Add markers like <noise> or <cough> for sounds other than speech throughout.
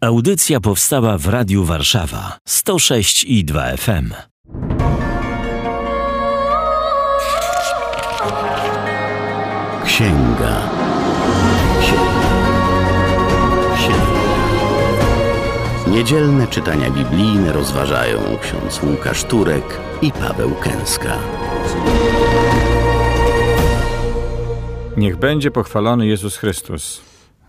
Audycja powstała w Radiu Warszawa 106 i 2 FM. Księga. Księga. Księga. Niedzielne czytania biblijne rozważają ksiądz Łukasz Turek i Paweł Kęska. Niech będzie pochwalony Jezus Chrystus.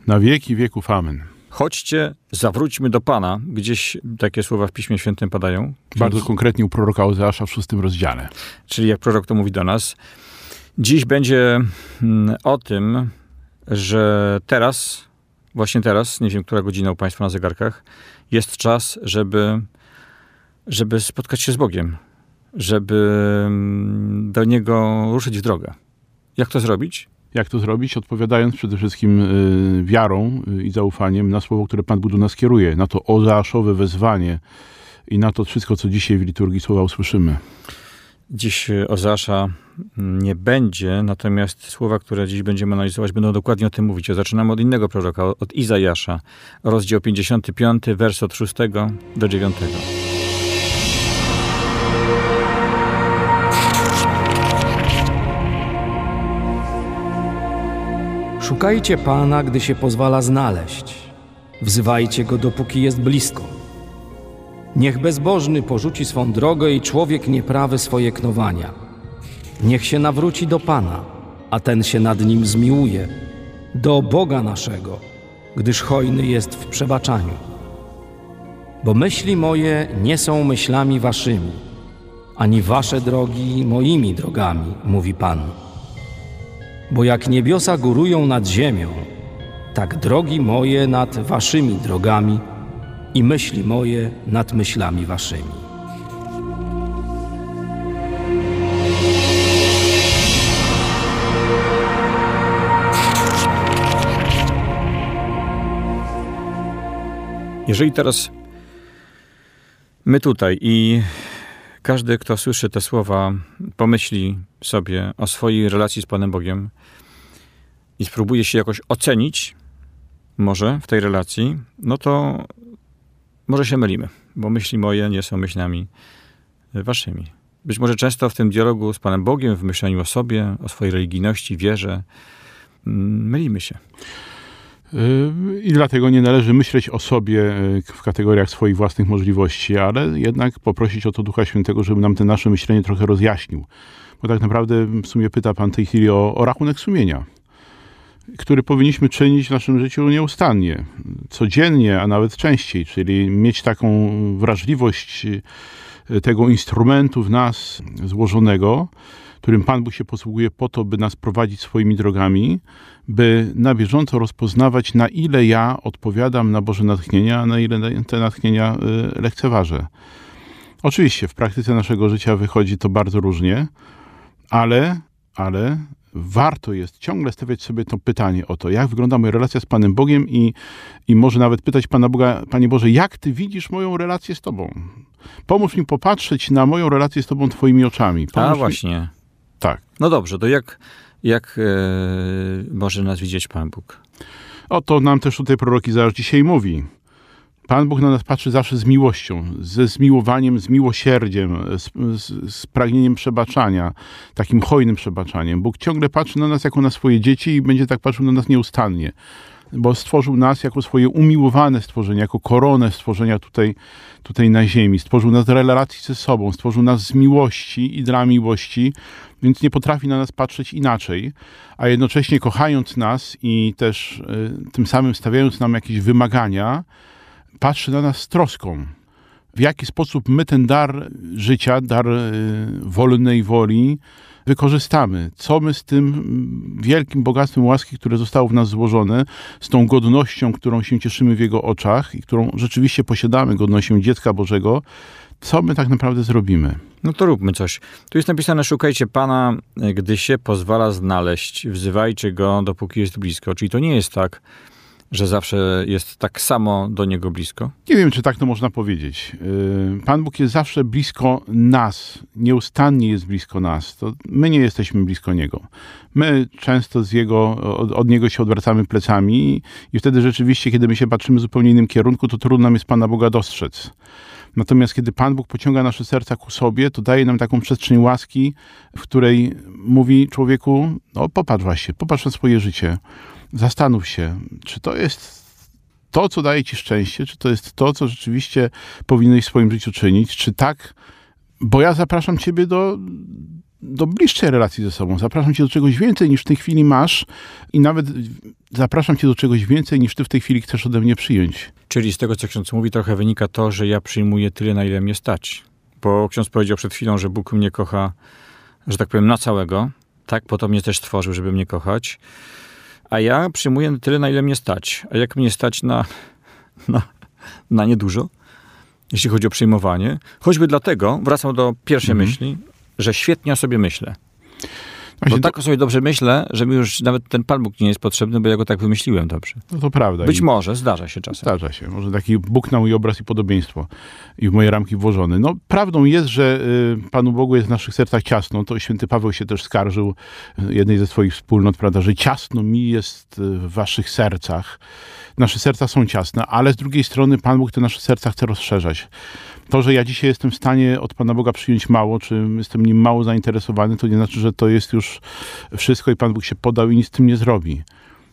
Na wieki wieków amen. Chodźcie, zawróćmy do Pana. Gdzieś takie słowa w Piśmie Świętym padają. Bardzo konkretnie u proroka Ozeasza w szóstym rozdziale. Czyli jak prorok to mówi do nas. Dziś będzie mm, o tym, że teraz, właśnie teraz, nie wiem, która godzina u Państwa na zegarkach, jest czas, żeby, żeby spotkać się z Bogiem, żeby mm, do Niego ruszyć w drogę. Jak to zrobić? Jak to zrobić? Odpowiadając przede wszystkim y, wiarą y, i zaufaniem na słowo, które Pan Bóg nas kieruje, na to ozeaszowe wezwanie i na to wszystko, co dzisiaj w liturgii słowa usłyszymy. Dziś Ozeasza nie będzie, natomiast słowa, które dziś będziemy analizować, będą dokładnie o tym mówić. Zaczynamy od innego proroka, od Izajasza, rozdział 55, wers od 6 do 9. Szukajcie Pana, gdy się pozwala znaleźć. Wzywajcie Go, dopóki jest blisko. Niech bezbożny porzuci swą drogę i człowiek nieprawy swoje knowania. Niech się nawróci do Pana, a ten się nad nim zmiłuje, do Boga naszego, gdyż hojny jest w przebaczaniu. Bo myśli moje nie są myślami waszymi, ani wasze drogi moimi drogami, mówi Pan. Bo jak niebiosa górują nad ziemią, tak drogi moje nad waszymi drogami i myśli moje nad myślami waszymi. Jeżeli teraz my tutaj i każdy, kto słyszy te słowa, pomyśli sobie o swojej relacji z Panem Bogiem i spróbuje się jakoś ocenić, może w tej relacji, no to może się mylimy, bo myśli moje nie są myślami waszymi. Być może często w tym dialogu z Panem Bogiem, w myśleniu o sobie, o swojej religijności, wierze, mm, mylimy się. I dlatego nie należy myśleć o sobie y, w kategoriach swoich własnych możliwości, ale jednak poprosić o to Ducha Świętego, żeby nam te nasze myślenie trochę rozjaśnił. Bo tak naprawdę w sumie pyta Pan tej chwili o, o rachunek sumienia, który powinniśmy czynić w naszym życiu nieustannie, codziennie, a nawet częściej, czyli mieć taką wrażliwość y, tego instrumentu w nas złożonego, którym Pan Bóg się posługuje po to, by nas prowadzić swoimi drogami, by na bieżąco rozpoznawać, na ile ja odpowiadam na Boże natchnienia, a na ile te natchnienia y, lekceważę. Oczywiście w praktyce naszego życia wychodzi to bardzo różnie, ale, ale warto jest ciągle stawiać sobie to pytanie o to, jak wygląda moja relacja z Panem Bogiem i, i może nawet pytać Pana Boga, Panie Boże, jak Ty widzisz moją relację z Tobą? Pomóż mi popatrzeć na moją relację z Tobą Twoimi oczami. Pomóż A mi... właśnie. Tak. No dobrze, to jak, jak e, może nas widzieć Pan Bóg? O to nam też tutaj prorok Izajasz dzisiaj mówi. Pan Bóg na nas patrzy zawsze z miłością, ze zmiłowaniem, z miłosierdziem, z, z, z, pragnieniem przebaczania, takim hojnym przebaczaniem. Bóg ciągle patrzy na nas jako na swoje dzieci i będzie tak patrzył na nas nieustannie, bo stworzył nas jako swoje umiłowane stworzenie, jako koronę stworzenia tutaj, tutaj na ziemi. Stworzył nas w relacji ze sobą, stworzył nas z miłości i dla miłości, więc nie potrafi na nas patrzeć inaczej, a jednocześnie kochając nas i też y, tym samym stawiając nam jakieś wymagania, patrzy na nas z troską. W jaki sposób my ten dar życia, dar y, wolnej woli wykorzystamy. Co my z tym wielkim bogactwem łaski, które zostało w nas złożone, z tą godnością, którą się cieszymy w Jego oczach i którą rzeczywiście posiadamy, godnością dziecka Bożego, co my tak naprawdę zrobimy? No to róbmy coś. Tu jest napisane: Szukajcie Pana, gdy się pozwala znaleźć, wzywajcie go, dopóki jest blisko. Czyli to nie jest tak, że zawsze jest tak samo do Niego blisko? Nie wiem, czy tak to można powiedzieć. Yy, Pan Bóg jest zawsze blisko nas, nieustannie jest blisko nas. To my nie jesteśmy blisko Niego. My często z jego, od, od Niego się odwracamy plecami i wtedy rzeczywiście, kiedy my się patrzymy w zupełnie innym kierunku, to trudno nam jest Pana Boga dostrzec. Natomiast kiedy Pan Bóg pociąga nasze serca ku sobie, to daje nam taką przestrzeń łaski, w której mówi człowieku, no popatrz właśnie, popatrz na swoje życie, zastanów się, czy to jest to, co daje ci szczęście, czy to jest to, co rzeczywiście powinieneś w swoim życiu czynić, czy tak, bo ja zapraszam ciebie do, do bliższej relacji ze sobą. Zapraszam cię do czegoś więcej niż w tej chwili masz i nawet zapraszam cię do czegoś więcej niż ty w tej chwili chcesz ode mnie przyjąć. Czyli z tego, co ksiądz mówi, trochę wynika to, że ja przyjmuję tyle, na ile mnie stać. Bo ksiądz powiedział przed chwilą, że Bóg mnie kocha, że tak powiem, na całego. Tak, po to mnie też stworzył, żeby mnie kochać. A ja przyjmuję tyle, na ile mnie stać. A jak mnie stać na, na, na niedużo, jeśli chodzi o przyjmowanie, choćby dlatego, wracam do pierwszej Mhm. myśli, że świetnie o sobie myślę. Bo Właśnie tak o sobie dobrze myślę, że mi już nawet ten Pan Bóg nie jest potrzebny, bo ja go tak wymyśliłem dobrze. to, no to prawda. Być I może, zdarza się czasem. Zdarza się. Może taki Bóg na mój obraz i podobieństwo i w moje ramki włożony. No, prawdą jest, że y, Panu Bogu jest w naszych sercach ciasno. To święty Paweł się też skarżył y, jednej ze swoich wspólnot, prawda, że ciasno mi jest y, w waszych sercach. Nasze serca są ciasne, ale z drugiej strony Pan Bóg te nasze serca chce rozszerzać. To, że ja dzisiaj jestem w stanie od Pana Boga przyjąć mało, czy jestem nim mało zainteresowany, to nie znaczy, że to jest już wszystko i Pan Bóg się podał i nic z tym nie zrobi.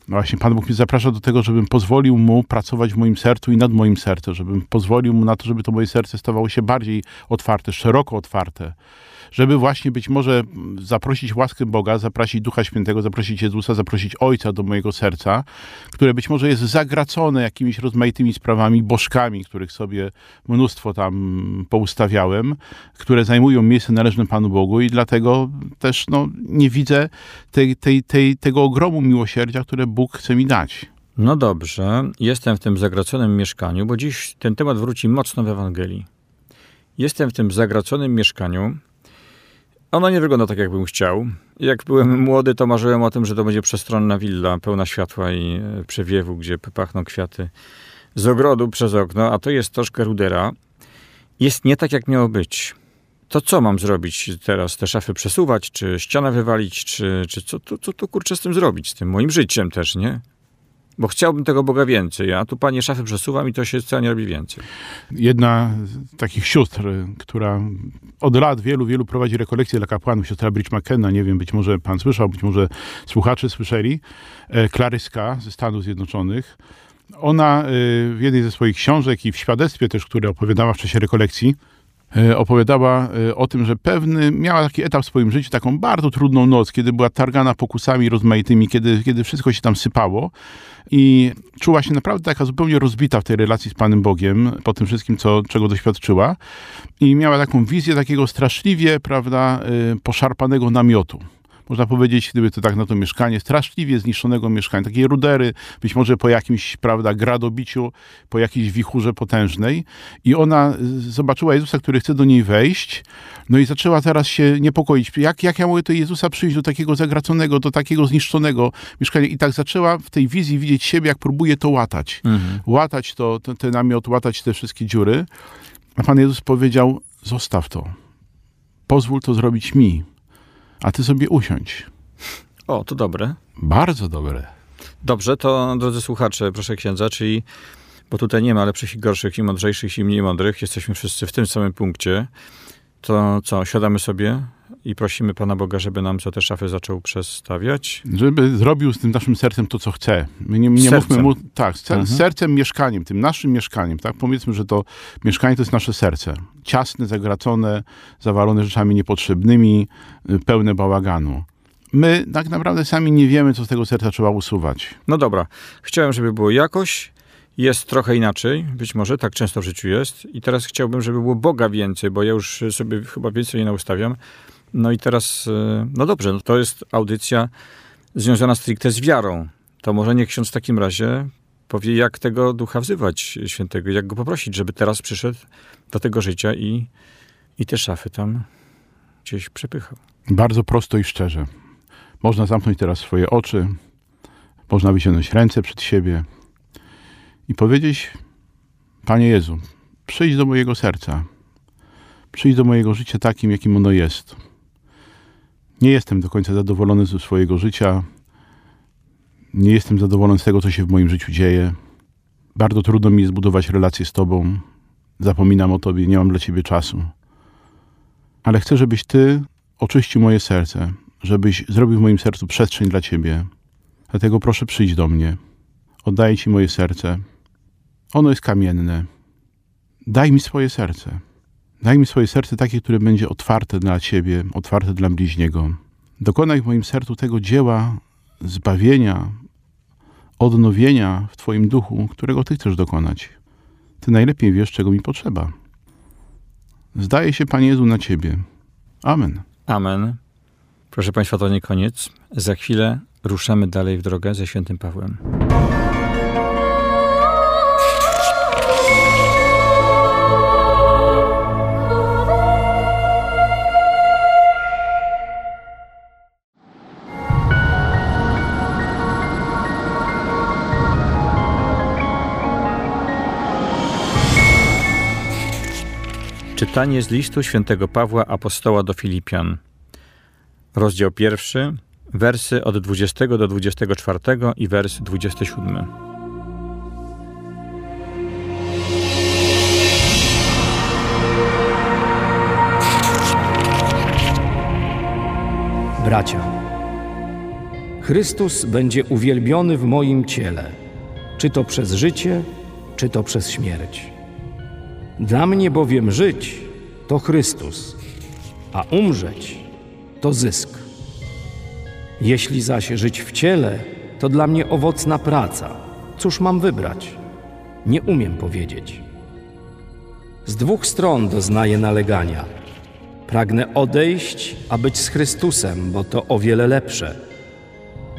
No właśnie, Pan Bóg mnie zaprasza do tego, żebym pozwolił Mu pracować w moim sercu i nad moim sercem, żebym pozwolił Mu na to, żeby to moje serce stawało się bardziej otwarte, szeroko otwarte. Żeby właśnie być może zaprosić łaskę Boga, zaprosić Ducha Świętego, zaprosić Jezusa, zaprosić Ojca do mojego serca, które być może jest zagracone jakimiś rozmaitymi sprawami, bożkami, których sobie mnóstwo tam poustawiałem, które zajmują miejsce należne Panu Bogu i dlatego też no, nie widzę tej, tej, tej, tego ogromu miłosierdzia, które Bóg chce mi dać. No dobrze, jestem w tym zagraconym mieszkaniu, bo dziś ten temat wróci mocno w Ewangelii. Jestem w tym zagraconym mieszkaniu. Ono nie wygląda tak, jakbym chciał. Jak byłem młody, to marzyłem o tym, że to będzie przestronna willa, pełna światła i e, przewiewu, gdzie pachną kwiaty z ogrodu przez okno, a to jest troszkę rudera. Jest nie tak, jak miało być. To co mam zrobić teraz? Te szafy przesuwać, czy ścianę wywalić, czy, czy co, to, co to kurczę z tym zrobić? Z tym moim życiem też, nie? Bo chciałbym tego Boga więcej, a tu panie szafy przesuwam i to się wcale nie robi więcej. Jedna z takich sióstr, która od lat wielu, wielu prowadzi rekolekcje dla kapłanów, siostra Bridge McKenna, nie wiem, być może pan słyszał, być może słuchacze słyszeli, e, Klaryska ze Stanów Zjednoczonych. Ona e, w jednej ze swoich książek i w świadectwie też, które opowiadała w czasie rekolekcji, opowiadała e, o tym, że pewny, miała taki etap w swoim życiu, taką bardzo trudną noc, kiedy była targana pokusami rozmaitymi, kiedy, kiedy wszystko się tam sypało i czuła się naprawdę taka zupełnie rozbita w tej relacji z Panem Bogiem, po tym wszystkim, co, czego doświadczyła i miała taką wizję takiego straszliwie, prawda, y, poszarpanego namiotu. Można powiedzieć, gdyby to tak na to mieszkanie, straszliwie zniszczonego mieszkania, takiej rudery, być może po jakimś, prawda, gradobiciu, po jakiejś wichurze potężnej. I ona y, zobaczyła Jezusa, który chce do niej wejść, no i zaczęła teraz się niepokoić. Jak, jak ja mogę do Jezusa przyjść do takiego zagraconego, do takiego zniszczonego mieszkania? I tak zaczęła w tej wizji widzieć siebie, jak próbuje to łatać. Łatać to, to, ten namiot, łatać te wszystkie dziury. A Pan Jezus powiedział, zostaw to. Pozwól to zrobić mi, a ty sobie usiądź. O, to dobre. Bardzo dobre. Dobrze, to drodzy słuchacze, proszę księdza, czyli, bo tutaj nie ma lepszych i gorszych, i mądrzejszych, i mniej mądrych, jesteśmy wszyscy w tym samym punkcie, to co, siadamy sobie i prosimy Pana Boga, żeby nam co te szafy zaczął przestawiać? Żeby zrobił z tym naszym sercem to, co chce. My nie, nie mówmy mu, tak, z Mhm. sercem, mieszkaniem, tym naszym mieszkaniem, tak? Powiedzmy, że to mieszkanie to jest nasze serce. Ciasne, zagracone, zawalone rzeczami niepotrzebnymi, y, pełne bałaganu. My tak naprawdę sami nie wiemy, co z tego serca trzeba usuwać. No dobra, chciałem, żeby było jakoś, jest trochę inaczej, być może, tak często w życiu jest. I teraz chciałbym, żeby było Boga więcej, bo ja już sobie chyba więcej nie naustawiam. No i teraz, e, no dobrze, no to jest audycja związana stricte z wiarą. To może niech ksiądz w takim razie powie, jak tego ducha wzywać świętego, jak go poprosić, żeby teraz przyszedł do tego życia i, i te szafy tam gdzieś przepychał. Bardzo prosto i szczerze. Można zamknąć teraz swoje oczy, można wyciągnąć ręce przed siebie i powiedzieć: Panie Jezu, przyjdź do mojego serca, przyjdź do mojego życia takim, jakim ono jest. Nie jestem do końca zadowolony ze swojego życia, nie jestem zadowolony z tego, co się w moim życiu dzieje. Bardzo trudno mi jest budować relacje z Tobą. Zapominam o Tobie, nie mam dla Ciebie czasu. Ale chcę, żebyś Ty oczyścił moje serce, żebyś zrobił w moim sercu przestrzeń dla Ciebie. Dlatego proszę przyjdź do mnie. Oddaję Ci moje serce. Ono jest kamienne. Daj mi swoje serce. Daj mi swoje serce takie, które będzie otwarte dla Ciebie, otwarte dla bliźniego. Dokonaj w moim sercu tego dzieła zbawienia, odnowienia w Twoim duchu, którego Ty chcesz dokonać. Ty najlepiej wiesz, czego mi potrzeba. Zdaje się, Panie Jezu, na Ciebie. Amen. Amen. Proszę Państwa, to nie koniec. Za chwilę ruszamy dalej w drogę ze świętym Pawłem. Czytanie z listu świętego Pawła apostoła do Filipian. Rozdział pierwszy, wersy od 20 do 24 i wers 27. Bracia, Chrystus będzie uwielbiony w moim ciele, czy to przez życie, czy to przez śmierć. Dla mnie bowiem żyć to Chrystus, a umrzeć to zysk. Jeśli zaś żyć w ciele, to dla mnie owocna praca. Cóż mam wybrać? Nie umiem powiedzieć. Z dwóch stron doznaję nalegania. Pragnę odejść, a być z Chrystusem, bo to o wiele lepsze.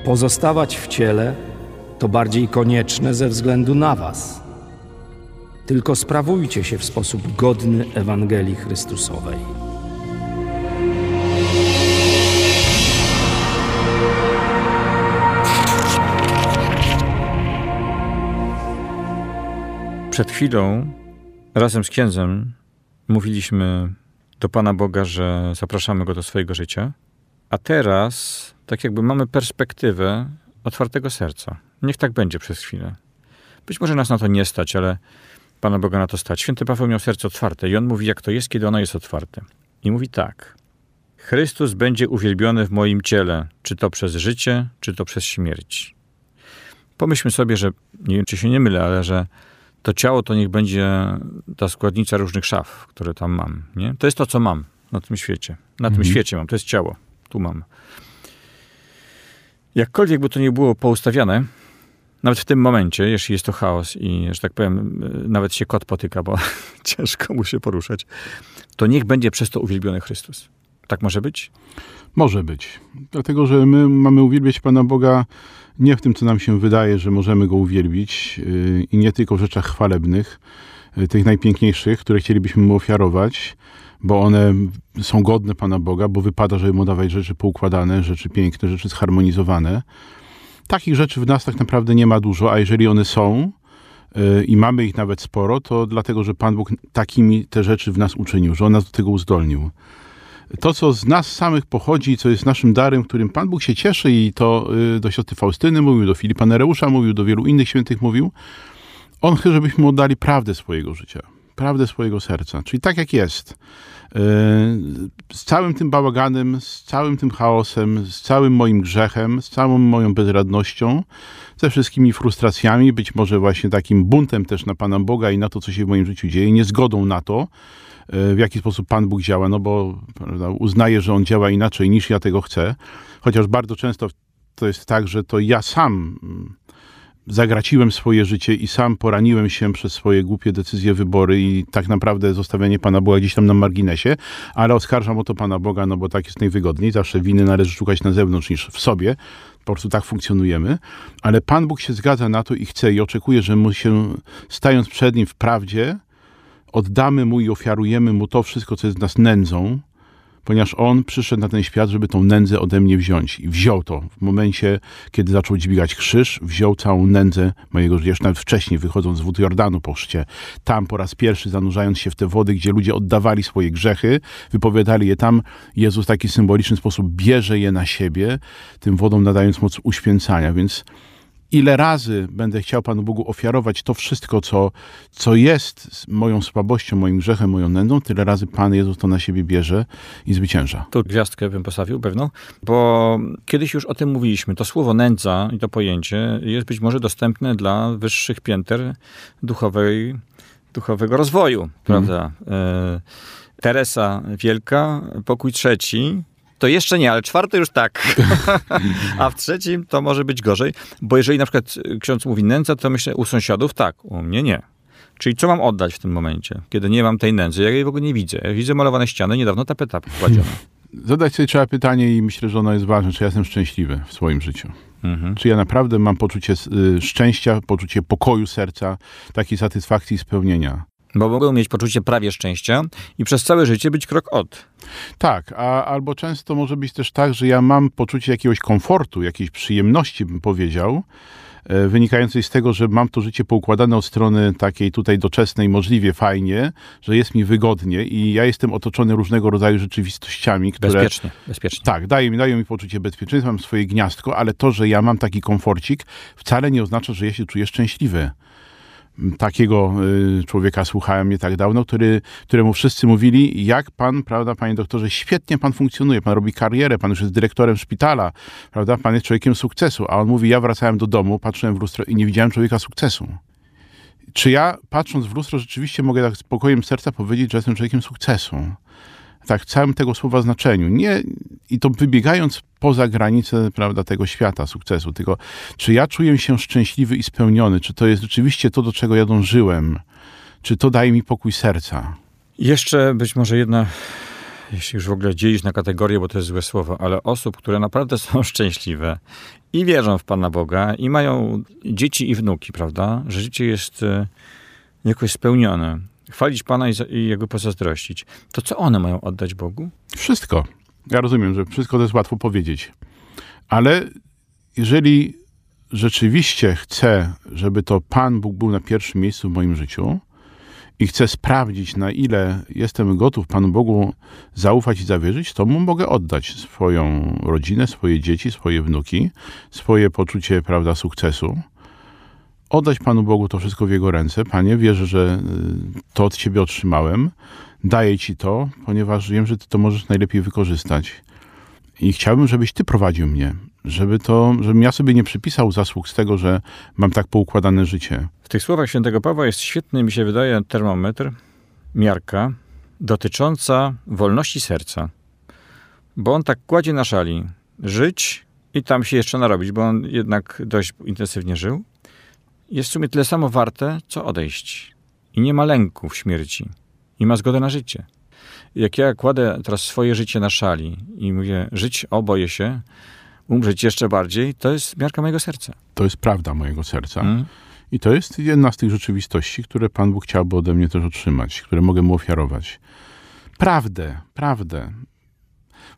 Pozostawać w ciele to bardziej konieczne ze względu na Was. Tylko sprawujcie się w sposób godny Ewangelii Chrystusowej. Przed chwilą razem z księdzem mówiliśmy do Pana Boga, że zapraszamy Go do swojego życia, a teraz tak jakby mamy perspektywę otwartego serca. Niech tak będzie przez chwilę. Być może nas na to nie stać, ale Pana Boga na to stać. Święty Paweł miał serce otwarte i on mówi, jak to jest, kiedy ono jest otwarte. I mówi tak. Chrystus będzie uwielbiony w moim ciele, czy to przez życie, czy to przez śmierć. Pomyślmy sobie, że nie wiem, czy się nie mylę, ale że to ciało to niech będzie ta składnica różnych szaf, które tam mam. Nie? To jest to, co mam na tym świecie. Na mhm. tym świecie mam. To jest ciało. Tu mam. Jakkolwiek by to nie było poustawiane, nawet w tym momencie, jeśli jest to chaos i, że tak powiem, nawet się kot potyka, bo <laughs> ciężko mu się poruszać, to niech będzie przez to uwielbiony Chrystus. Tak może być? Może być. Dlatego, że my mamy uwielbiać Pana Boga nie w tym, co nam się wydaje, że możemy Go uwielbić yy, i nie tylko w rzeczach chwalebnych, yy, tych najpiękniejszych, które chcielibyśmy Mu ofiarować, bo one są godne Pana Boga, bo wypada, żeby Mu dawać rzeczy poukładane, rzeczy piękne, rzeczy zharmonizowane. Takich rzeczy w nas tak naprawdę nie ma dużo, a jeżeli one są, yy, i mamy ich nawet sporo, to dlatego, że Pan Bóg takimi te rzeczy w nas uczynił, że On nas do tego uzdolnił. To, co z nas samych pochodzi, co jest naszym darem, którym Pan Bóg się cieszy i to y, do siostry Faustyny mówił, do Filipa Nereusza mówił, do wielu innych świętych mówił, On chce, żebyśmy oddali prawdę swojego życia, prawdę swojego serca, czyli tak jak jest. Y, z całym tym bałaganem, z całym tym chaosem, z całym moim grzechem, z całą moją bezradnością, ze wszystkimi frustracjami, być może właśnie takim buntem też na Pana Boga i na to, co się w moim życiu dzieje, niezgodą na to, w jaki sposób Pan Bóg działa, no bo prawda, uznaję, że On działa inaczej niż ja tego chcę, chociaż bardzo często to jest tak, że to ja sam mm, zagraciłem swoje życie i sam poraniłem się przez swoje głupie decyzje, wybory i tak naprawdę zostawianie Pana Boga gdzieś tam na marginesie, ale oskarżam o to Pana Boga, no bo tak jest najwygodniej. Zawsze winy należy szukać na zewnątrz niż w sobie. Po prostu tak funkcjonujemy. Ale Pan Bóg się zgadza na to i chce i oczekuje, że mu się, stając przed Nim w prawdzie, oddamy Mu i ofiarujemy Mu to wszystko, co jest nas nędzą, ponieważ On przyszedł na ten świat, żeby tą nędzę ode mnie wziąć. I wziął to. W momencie, kiedy zaczął dźwigać krzyż, wziął całą nędzę mojego życia. Już nawet wcześniej, wychodząc z wód Jordanu po chrzcie, tam po raz pierwszy zanurzając się w te wody, gdzie ludzie oddawali swoje grzechy, wypowiadali je tam, Jezus w taki symboliczny sposób bierze je na siebie, tym wodą nadając moc uświęcania. Więc ile razy będę chciał Panu Bogu ofiarować to wszystko, co, co jest moją słabością, moim grzechem, moją nędzą, tyle razy Pan Jezus to na siebie bierze i zwycięża. Tu gwiazdkę bym postawił pewną, bo kiedyś już o tym mówiliśmy. To słowo nędza i to pojęcie jest być może dostępne dla wyższych pięter duchowej, duchowego rozwoju, prawda? E, Teresa Wielka, pokój trzeci, to jeszcze nie, ale czwarty już tak. <laughs> A w trzecim to może być gorzej, bo jeżeli na przykład ksiądz mówi nędza, to myślę u sąsiadów tak, u mnie nie. Czyli co mam oddać w tym momencie, kiedy nie mam tej nędzy? Ja jej w ogóle nie widzę. Ja widzę malowane ściany, niedawno tapeta kładziona. <laughs> Zadać sobie trzeba pytanie i myślę, że ono jest ważne, czy ja jestem szczęśliwy w swoim życiu. Mhm. Czy ja naprawdę mam poczucie y, szczęścia, poczucie pokoju serca, takiej satysfakcji i spełnienia. Bo mogą mieć poczucie prawie szczęścia i przez całe życie być krok od. Tak, a, albo często może być też tak, że ja mam poczucie jakiegoś komfortu, jakiejś przyjemności, bym powiedział, e, wynikającej z tego, że mam to życie poukładane od strony takiej tutaj doczesnej, możliwie fajnie, że jest mi wygodnie i ja jestem otoczony różnego rodzaju rzeczywistościami, które... Bezpiecznie, bezpiecznie. Tak, dają mi, dają mi poczucie bezpieczeństwa, mam swoje gniazdko, ale to, że ja mam taki komforcik, wcale nie oznacza, że ja się czuję szczęśliwy takiego y, człowieka słuchałem nie tak dawno, który, któremu wszyscy mówili, jak pan, prawda, panie doktorze, świetnie pan funkcjonuje, pan robi karierę, pan już jest dyrektorem szpitala, prawda, pan jest człowiekiem sukcesu, a on mówi, ja wracałem do domu, patrzyłem w lustro i nie widziałem człowieka sukcesu. Czy ja, patrząc w lustro, rzeczywiście mogę tak spokojem serca powiedzieć, że jestem człowiekiem sukcesu? tak w całym tego słowa znaczeniu. Nie, I to wybiegając poza granice prawda, tego świata, sukcesu, tylko czy ja czuję się szczęśliwy i spełniony, czy to jest rzeczywiście to, do czego ja dążyłem, czy to daje mi pokój serca. Jeszcze być może jedna, jeśli już w ogóle dzielić na kategorie, bo to jest złe słowo, ale osób, które naprawdę <laughs> są szczęśliwe i wierzą w Pana Boga i mają dzieci i wnuki, prawda, że życie jest e, jakoś spełnione chwalić Pana i, i Jego pozazdrościć, to co one mają oddać Bogu? Wszystko. Ja rozumiem, że wszystko to jest łatwo powiedzieć. Ale jeżeli rzeczywiście chcę, żeby to Pan Bóg był na pierwszym miejscu w moim życiu i chcę sprawdzić, na ile jestem gotów Panu Bogu zaufać i zawierzyć, to mu mogę oddać swoją rodzinę, swoje dzieci, swoje wnuki, swoje poczucie, prawda, sukcesu oddać Panu Bogu to wszystko w Jego ręce. Panie, wierzę, że y, to od Ciebie otrzymałem. Daję Ci to, ponieważ wiem, że Ty to możesz najlepiej wykorzystać. I chciałbym, żebyś Ty prowadził mnie, żeby to, żebym ja sobie nie przypisał zasług z tego, że mam tak poukładane życie. W tych słowach świętego Pawła jest świetny, mi się wydaje, termometr, miarka dotycząca wolności serca. Bo on tak kładzie na szali żyć i tam się jeszcze narobić, bo on jednak dość intensywnie żył jest w sumie tyle samo warte, co odejść. I nie ma lęku w śmierci. I ma zgodę na życie. Jak ja kładę teraz swoje życie na szali i mówię, żyć oboje się, umrzeć jeszcze bardziej, to jest miarka mojego serca. To jest prawda mojego serca. Mm. I to jest jedna z tych rzeczywistości, które Pan Bóg chciałby ode mnie też otrzymać, które mogę mu ofiarować. Prawdę, prawdę.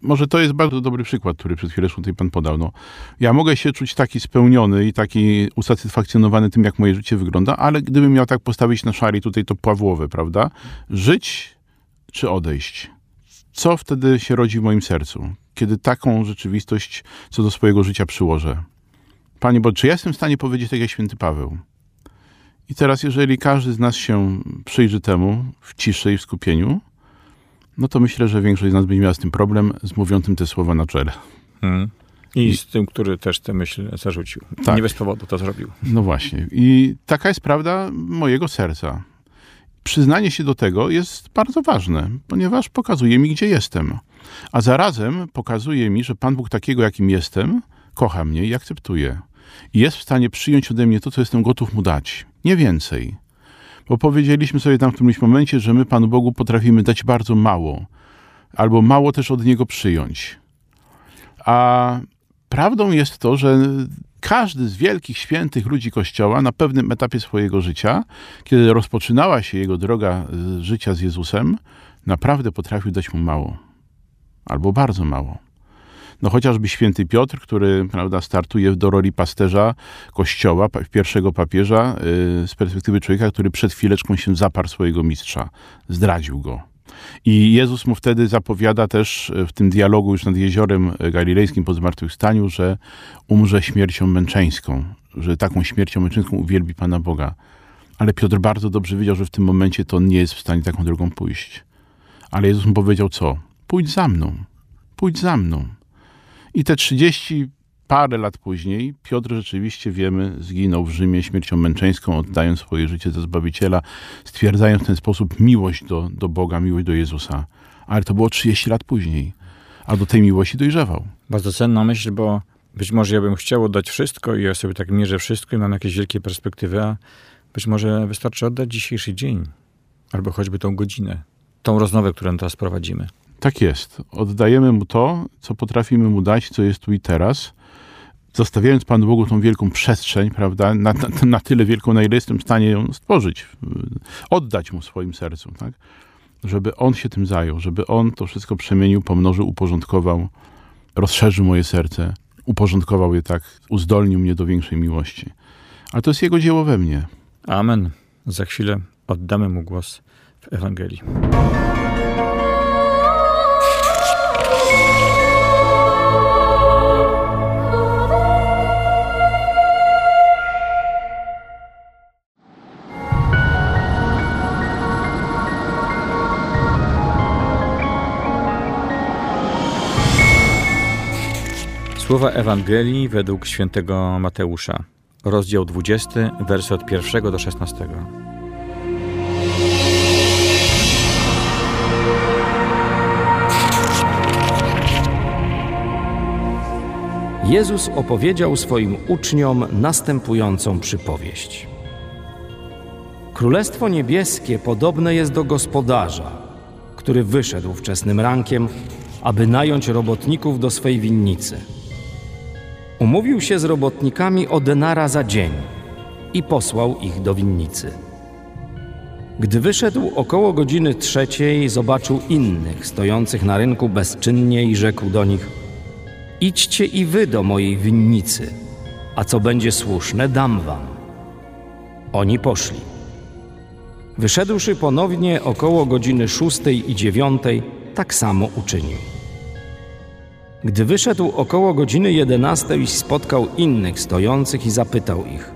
Może to jest bardzo dobry przykład, który przed chwilą tutaj pan podał. No, ja mogę się czuć taki spełniony i taki usatysfakcjonowany tym, jak moje życie wygląda, ale gdybym miał tak postawić na szali tutaj to Pawłowe, prawda? Żyć czy odejść? Co wtedy się rodzi w moim sercu, kiedy taką rzeczywistość co do swojego życia przyłożę? Panie, bo czy ja jestem w stanie powiedzieć tak jak święty Paweł? I teraz, jeżeli każdy z nas się przyjrzy temu w ciszy i w skupieniu, no to myślę, że większość z nas będzie miała z tym problem, z mówiącym te słowa na czele. Hmm. I, I, z tym, który też tę myśl zarzucił. Tak. Nie bez powodu to zrobił. No właśnie. I taka jest prawda mojego serca. Przyznanie się do tego jest bardzo ważne, ponieważ pokazuje mi, gdzie jestem. A zarazem pokazuje mi, że Pan Bóg takiego, jakim jestem, kocha mnie i akceptuje. I jest w stanie przyjąć ode mnie to, co jestem gotów mu dać. Nie więcej. Bo powiedzieliśmy sobie tam w którymś momencie, że my Panu Bogu potrafimy dać bardzo mało, albo mało też od Niego przyjąć. A prawdą jest to, że każdy z wielkich, świętych ludzi Kościoła na pewnym etapie swojego życia, kiedy rozpoczynała się jego droga życia z Jezusem, naprawdę potrafił dać mu mało. albo bardzo mało. No chociażby święty Piotr, który prawda, startuje do roli pasterza kościoła, pierwszego papieża, y, z perspektywy człowieka, który przed chwileczką się zaparł swojego mistrza, zdradził go. I Jezus mu wtedy zapowiada też w tym dialogu już nad jeziorem galilejskim po zmartwychwstaniu, że umrze śmiercią męczeńską, że taką śmiercią męczeńską uwielbi Pana Boga. Ale Piotr bardzo dobrze wiedział, że w tym momencie to nie jest w stanie taką drogą pójść. Ale Jezus mu powiedział co? Pójdź za mną, pójdź za mną. I te 30 parę lat później Piotr rzeczywiście, wiemy, zginął w Rzymie śmiercią męczeńską, oddając swoje życie za Zbawiciela, stwierdzając w ten sposób miłość do, do Boga, miłość do Jezusa. Ale to było 30 lat później, a do tej miłości dojrzewał. Bardzo cenna myśl, bo być może ja bym chciał oddać wszystko i ja sobie tak mierzę wszystko i mam jakieś wielkie perspektywy, a być może wystarczy oddać dzisiejszy dzień, albo choćby tą godzinę, tą rozmowę, którą teraz prowadzimy. Tak jest. Oddajemy mu to, co potrafimy mu dać, co jest tu i teraz, zostawiając Panu Bogu tą wielką przestrzeń, prawda, na, na, na tyle wielką, na ile jestem w stanie ją stworzyć, oddać mu swoim sercu, tak? Żeby On się tym zajął, żeby On to wszystko przemienił, pomnożył, uporządkował, rozszerzył moje serce, uporządkował je tak, uzdolnił mnie do większej miłości. Ale to jest Jego dzieło we mnie. Amen. Za chwilę oddamy Mu głos w Ewangelii. Słowa Ewangelii według świętego Mateusza, rozdział 20, wersy od 1 do 16. Jezus opowiedział swoim uczniom następującą przypowieść. Królestwo niebieskie podobne jest do gospodarza, który wyszedł wczesnym rankiem, aby nająć robotników do swej winnicy. Umówił się z robotnikami o denara za dzień i posłał ich do winnicy. Gdy wyszedł około godziny trzeciej, zobaczył innych stojących na rynku bezczynnie i rzekł do nich: Idźcie i wy do mojej winnicy, a co będzie słuszne, dam wam. Oni poszli. Wyszedłszy ponownie około godziny szóstej i dziewiątej, tak samo uczynił. Gdy wyszedł około godziny jedenastej, spotkał innych stojących i zapytał ich: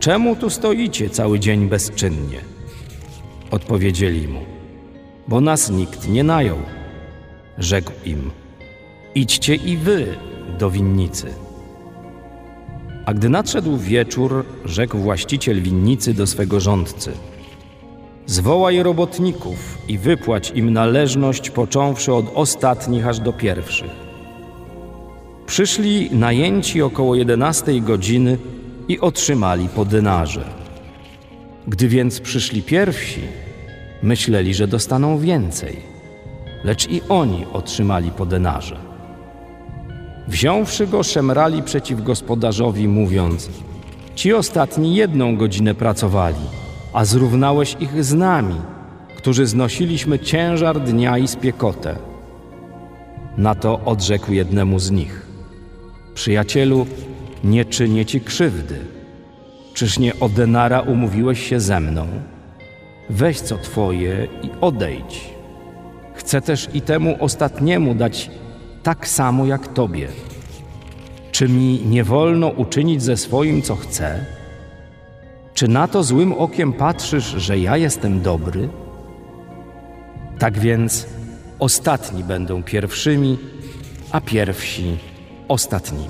Czemu tu stoicie cały dzień bezczynnie? Odpowiedzieli mu: Bo nas nikt nie najął. Rzekł im: Idźcie i wy do winnicy. A gdy nadszedł wieczór, rzekł właściciel winnicy do swego rządcy: Zwołaj robotników i wypłać im należność, począwszy od ostatnich aż do pierwszych Przyszli najęci około jedenastej godziny i otrzymali po denarze. Gdy więc przyszli pierwsi, myśleli, że dostaną więcej, lecz i oni otrzymali po denarze. Wziąwszy go, szemrali przeciw gospodarzowi, mówiąc: Ci ostatni jedną godzinę pracowali, a zrównałeś ich z nami, którzy znosiliśmy ciężar dnia i spiekotę. Na to odrzekł jednemu z nich: Przyjacielu, nie czynię ci krzywdy. Czyż nie o denara umówiłeś się ze mną? Weź co twoje i odejdź. Chcę też i temu ostatniemu dać tak samo jak tobie. Czy mi nie wolno uczynić ze swoim, co chcę? Czy na to złym okiem patrzysz, że ja jestem dobry? Tak więc ostatni będą pierwszymi, a pierwsi ostatnimi.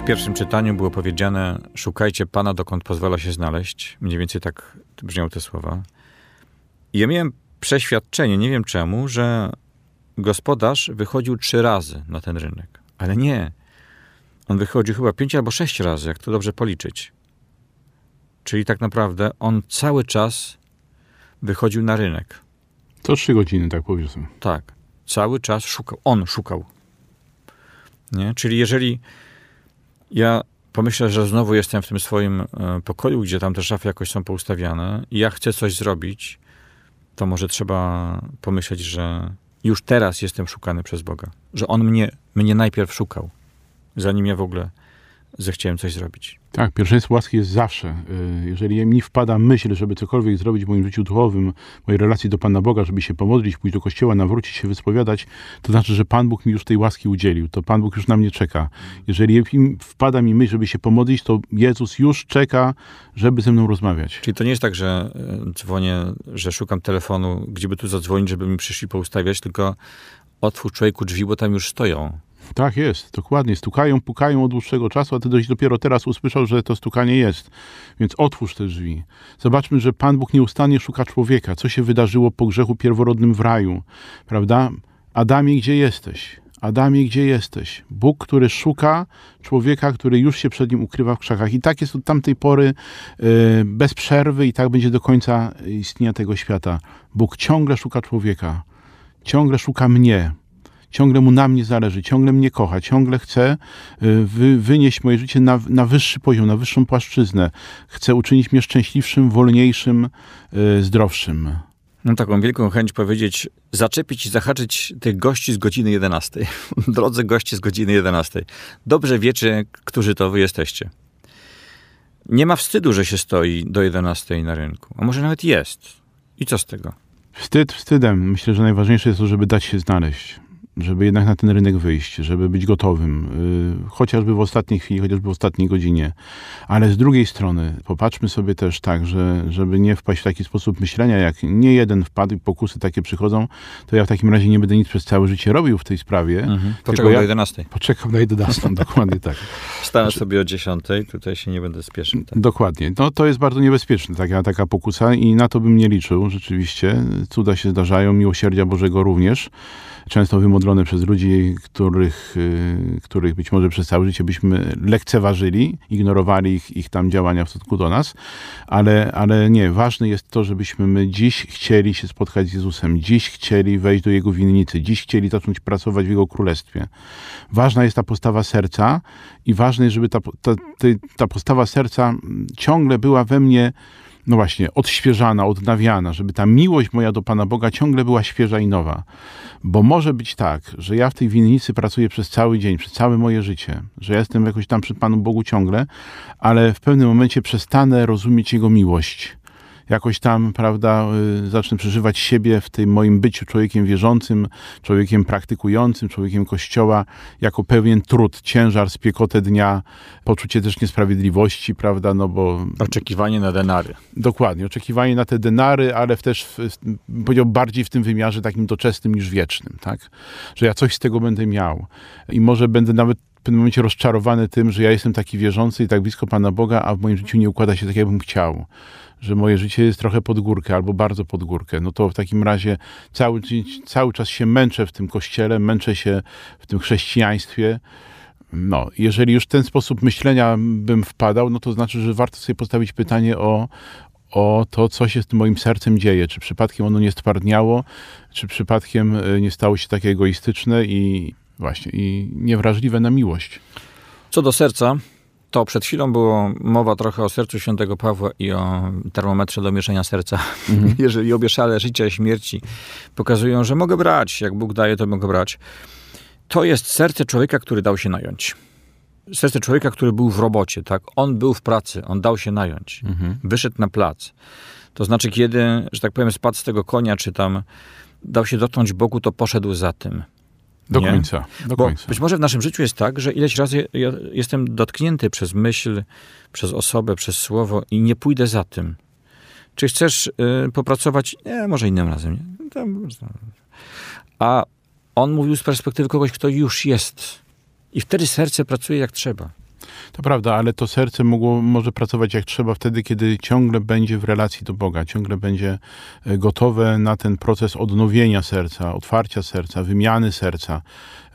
W pierwszym czytaniu było powiedziane: Szukajcie Pana, dokąd pozwala się znaleźć. Mniej więcej tak brzmiały te słowa. I ja miałem przeświadczenie, nie wiem czemu, że gospodarz wychodził trzy razy na ten rynek. Ale nie. On wychodził chyba pięć albo sześć razy, jak to dobrze policzyć. Czyli tak naprawdę on cały czas wychodził na rynek. To trzy godziny, tak powiedzmy. Tak. Cały czas szukał. On szukał. Nie? Czyli jeżeli Ja pomyślę, że znowu jestem w tym swoim e, pokoju, gdzie tam te szafy jakoś są poustawiane i ja chcę coś zrobić, to może trzeba pomyśleć, że już teraz jestem szukany przez Boga. Że On mnie, mnie najpierw szukał, zanim ja w ogóle zechciałem coś zrobić. Tak, pierwszeństwo łaski jest zawsze. Y, jeżeli mi wpada myśl, żeby cokolwiek zrobić w moim życiu duchowym, mojej relacji do Pana Boga, żeby się pomodlić, pójść do kościoła, nawrócić się, wyspowiadać, to znaczy, że Pan Bóg mi już tej łaski udzielił. To Pan Bóg już na mnie czeka. Jeżeli wpada mi myśl, żeby się pomodlić, to Jezus już czeka, żeby ze mną rozmawiać. Czyli to nie jest tak, że y, dzwonię, że szukam telefonu, gdzie by tu zadzwonić, żeby mi przyszli poustawiać, tylko otwórz człowieku drzwi, bo tam już stoją. Tak jest, dokładnie. Stukają, pukają od dłuższego czasu, a ty dość dopiero teraz usłyszał, że to stukanie jest. Więc otwórz te drzwi. Zobaczmy, że Pan Bóg nieustannie szuka człowieka. Co się wydarzyło po grzechu pierworodnym w raju? Prawda? Adamie, gdzie jesteś? Adamie, gdzie jesteś? Bóg, który szuka człowieka, który już się przed nim ukrywa w krzakach. I tak jest od tamtej pory yy, bez przerwy i tak będzie do końca istnienia tego świata. Bóg ciągle szuka człowieka. Ciągle szuka mnie ciągle mu na mnie zależy, ciągle mnie kocha, ciągle chce y, wy, wynieść moje życie na, na wyższy poziom, na wyższą płaszczyznę. Chce uczynić mnie szczęśliwszym, wolniejszym, y, zdrowszym. Mam taką wielką chęć powiedzieć, zaczepić i zahaczyć tych gości z godziny 11. <laughs> Drodzy goście z godziny 11. Dobrze wiecie, którzy to wy jesteście. Nie ma wstydu, że się stoi do 11 na rynku. A może nawet jest. I co z tego? Wstyd wstydem. Myślę, że najważniejsze jest to, żeby dać się znaleźć żeby jednak na ten rynek wyjść, żeby być gotowym, y, chociażby w ostatniej chwili, chociażby w ostatniej godzinie. Ale z drugiej strony popatrzmy sobie też tak, że żeby nie wpaść w taki sposób myślenia, jak nie jeden wpadł i pokusy takie przychodzą, to ja w takim razie nie będę nic przez całe życie robił w tej sprawie. Mhm. Poczekam ja do 11. Poczekam na 11, <laughs> dokładnie tak. Wstanę znaczy, sobie o 10, tutaj się nie będę spieszył. Tak. Dokładnie. No to jest bardzo niebezpieczne, taka, taka pokusa i na to bym nie liczył rzeczywiście. Cuda się zdarzają, miłosierdzia Bożego również często wymodlone przez ludzi, których, y, których być może przez całe życie byśmy lekceważyli, ignorowali ich, ich tam działania w stosunku do nas, ale, ale nie, ważne jest to, żebyśmy my dziś chcieli się spotkać z Jezusem, dziś chcieli wejść do Jego winnicy, dziś chcieli zacząć pracować w Jego Królestwie. Ważna jest ta postawa serca i ważne jest, żeby ta, ta, ta postawa serca ciągle była we mnie no właśnie, odświeżana, odnawiana, żeby ta miłość moja do Pana Boga ciągle była świeża i nowa. Bo może być tak, że ja w tej winnicy pracuję przez cały dzień, przez całe moje życie, że ja jestem jakoś tam przy Panu Bogu ciągle, ale w pewnym momencie przestanę rozumieć Jego miłość jakoś tam, prawda, y, zacznę przeżywać siebie w tym moim byciu człowiekiem wierzącym, człowiekiem praktykującym, człowiekiem Kościoła, jako pewien trud, ciężar, spiekotę dnia, poczucie też niesprawiedliwości, prawda, no bo... Oczekiwanie na denary. Dokładnie, oczekiwanie na te denary, ale też, w, powiedział, bardziej w tym wymiarze takim doczesnym niż wiecznym, tak? Że ja coś z tego będę miał i może będę nawet w pewnym momencie rozczarowany tym, że ja jestem taki wierzący i tak blisko Pana Boga, a w moim życiu nie układa się tak, jakbym chciał że moje życie jest trochę pod górkę albo bardzo pod górkę, no to w takim razie cały, cały czas się męczę w tym kościele, męczę się w tym chrześcijaństwie. No, jeżeli już w ten sposób myślenia bym wpadał, no to znaczy, że warto sobie postawić pytanie o, o to, co się z tym moim sercem dzieje. Czy przypadkiem ono nie stwardniało, czy przypadkiem e, nie stało się takie egoistyczne i właśnie i niewrażliwe na miłość. Co do serca, to przed chwilą było mowa trochę o sercu świętego Pawła i o termometrze do mieszania serca. Mhm. <laughs> Jeżeli obie szale życia i śmierci pokazują, że mogę brać, jak Bóg daje, to mogę brać. To jest serce człowieka, który dał się nająć. Serce człowieka, który był w robocie, tak? On był w pracy, on dał się nająć. Mhm. Wyszedł na plac. To znaczy, kiedy, że tak powiem, spadł z tego konia, czy tam dał się dotknąć Bogu, to poszedł za tym. Do nie? końca. Do Bo końca. Być może w naszym życiu jest tak, że ileś razy ja jestem dotknięty przez myśl, przez osobę, przez słowo i nie pójdę za tym. Czy chcesz y, popracować? Nie, może innym razem. Nie? A on mówił z perspektywy kogoś, kto już jest. I wtedy serce pracuje jak trzeba. To prawda, ale to serce mogło, może pracować jak trzeba wtedy, kiedy ciągle będzie w relacji do Boga, ciągle będzie e, gotowe na ten proces odnowienia serca, otwarcia serca, wymiany serca,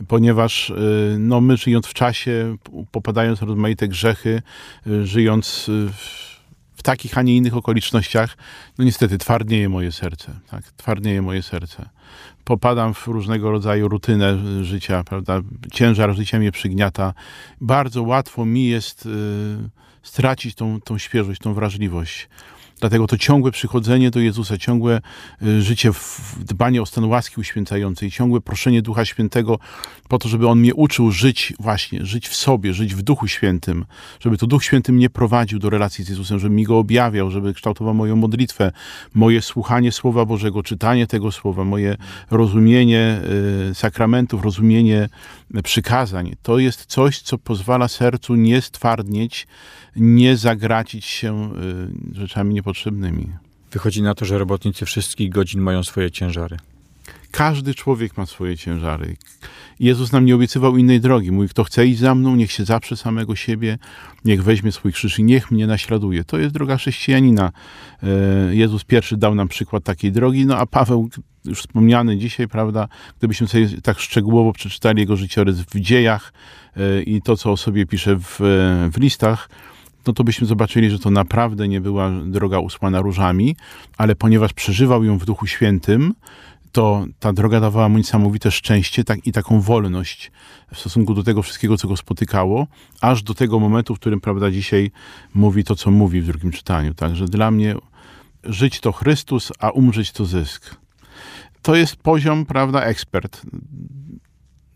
ponieważ e, no, my żyjąc w czasie, popadając w rozmaite grzechy, e, żyjąc w w takich, a nie innych okolicznościach, no niestety twardnieje moje serce, tak? Twardnieje moje serce. Popadam w różnego rodzaju rutynę życia, prawda? Ciężar życia mnie przygniata. Bardzo łatwo mi jest y, stracić tą, tą świeżość, tą wrażliwość. Dlatego to ciągłe przychodzenie do Jezusa, ciągłe y, życie w dbanie o stan łaski uświęcającej, ciągłe proszenie Ducha Świętego po to, żeby On mnie uczył żyć właśnie, żyć w sobie, żyć w Duchu Świętym, żeby to Duch Święty mnie prowadził do relacji z Jezusem, żeby mi Go objawiał, żeby kształtował moją modlitwę, moje słuchanie Słowa Bożego, czytanie tego Słowa, moje rozumienie y, sakramentów, rozumienie przykazań. To jest coś, co pozwala sercu nie stwardnieć, nie zagracić się y, rzeczami niepotrzebnymi. Wychodzi na to, że robotnicy wszystkich godzin mają swoje ciężary. Każdy człowiek ma swoje ciężary. Jezus nam nie obiecywał innej drogi. Mówi, kto chce iść za mną, niech się zaprze samego siebie, niech weźmie swój krzyż i niech mnie naśladuje. To jest droga chrześcijanina. E, Jezus pierwszy dał nam przykład takiej drogi, no a Paweł, już wspomniany dzisiaj, prawda, gdybyśmy sobie tak szczegółowo przeczytali jego życiorys w dziejach e, i to, co o sobie pisze w, w listach, no to byśmy zobaczyli, że to naprawdę nie była droga usłana różami, ale ponieważ przeżywał ją w Duchu Świętym, to ta droga dawała mu niesamowite szczęście tak, i taką wolność w stosunku do tego wszystkiego, co go spotykało, aż do tego momentu, w którym, prawda, dzisiaj mówi to, co mówi w drugim czytaniu. Także dla mnie żyć to Chrystus, a umrzeć to zysk. To jest poziom, prawda, ekspert,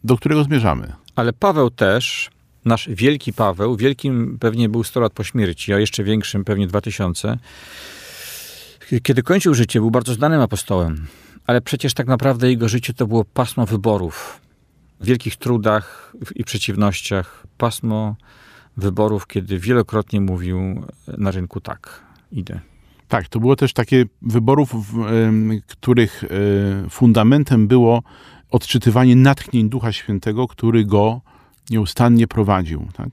do którego zmierzamy. Ale Paweł też, nasz wielki Paweł, wielkim pewnie był 100 lat po śmierci, a jeszcze większym pewnie 2000, kiedy kończył życie, był bardzo znanym apostołem ale przecież tak naprawdę jego życie to było pasmo wyborów. Wielkich trudach i przeciwnościach, pasmo wyborów, kiedy wielokrotnie mówił na rynku tak, idę. Tak, to było też takie wyborów, których e, fundamentem było odczytywanie natchnień Ducha Świętego, który go nieustannie prowadził. Tak?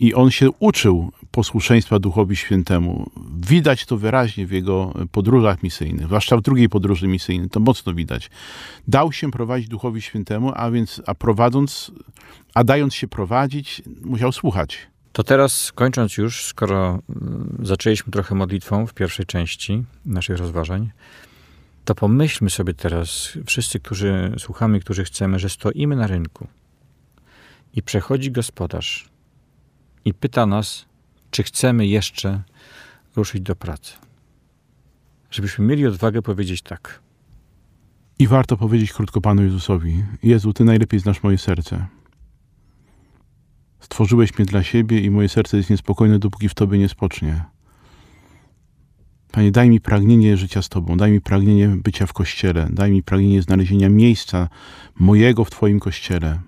I on się uczył posłuszeństwa Duchowi Świętemu. Widać to wyraźnie w jego podróżach misyjnych, zwłaszcza w drugiej podróży misyjnej, to mocno widać. Dał się prowadzić Duchowi Świętemu, a więc, a prowadząc, a dając się prowadzić, musiał słuchać. To teraz, kończąc już, skoro mm, zaczęliśmy trochę modlitwą w pierwszej części naszych rozważań, to pomyślmy sobie teraz, wszyscy, którzy słuchamy, którzy chcemy, że stoimy na rynku i przechodzi gospodarz i pyta nas, czy chcemy jeszcze ruszyć do pracy. Żebyśmy mieli odwagę powiedzieć tak. I warto powiedzieć krótko Panu Jezusowi: Jezu, Ty najlepiej znasz moje serce. Stworzyłeś mnie dla siebie i moje serce jest niespokojne, dopóki w Tobie nie spocznie. Panie, daj mi pragnienie życia z Tobą, daj mi pragnienie bycia w Kościele, daj mi pragnienie znalezienia miejsca mojego w Twoim Kościele,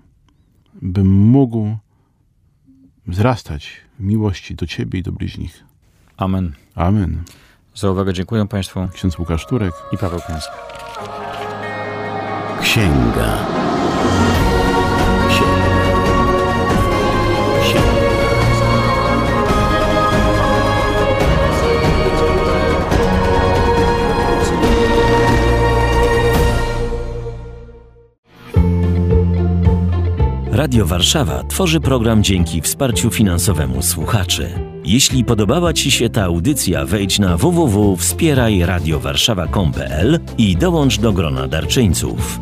bym mógł wzrastać w miłości do Ciebie i do bliźnich. Amen. Amen. Za uwagę dziękuję Państwu. Ksiądz Łukasz Turek i Paweł. Księga. Księga. Radio Warszawa tworzy program dzięki wsparciu finansowemu słuchaczy. Jeśli podobała Ci się ta audycja, wejdź na www.wspierajradiowarszawa.com.pl i dołącz do grona darczyńców.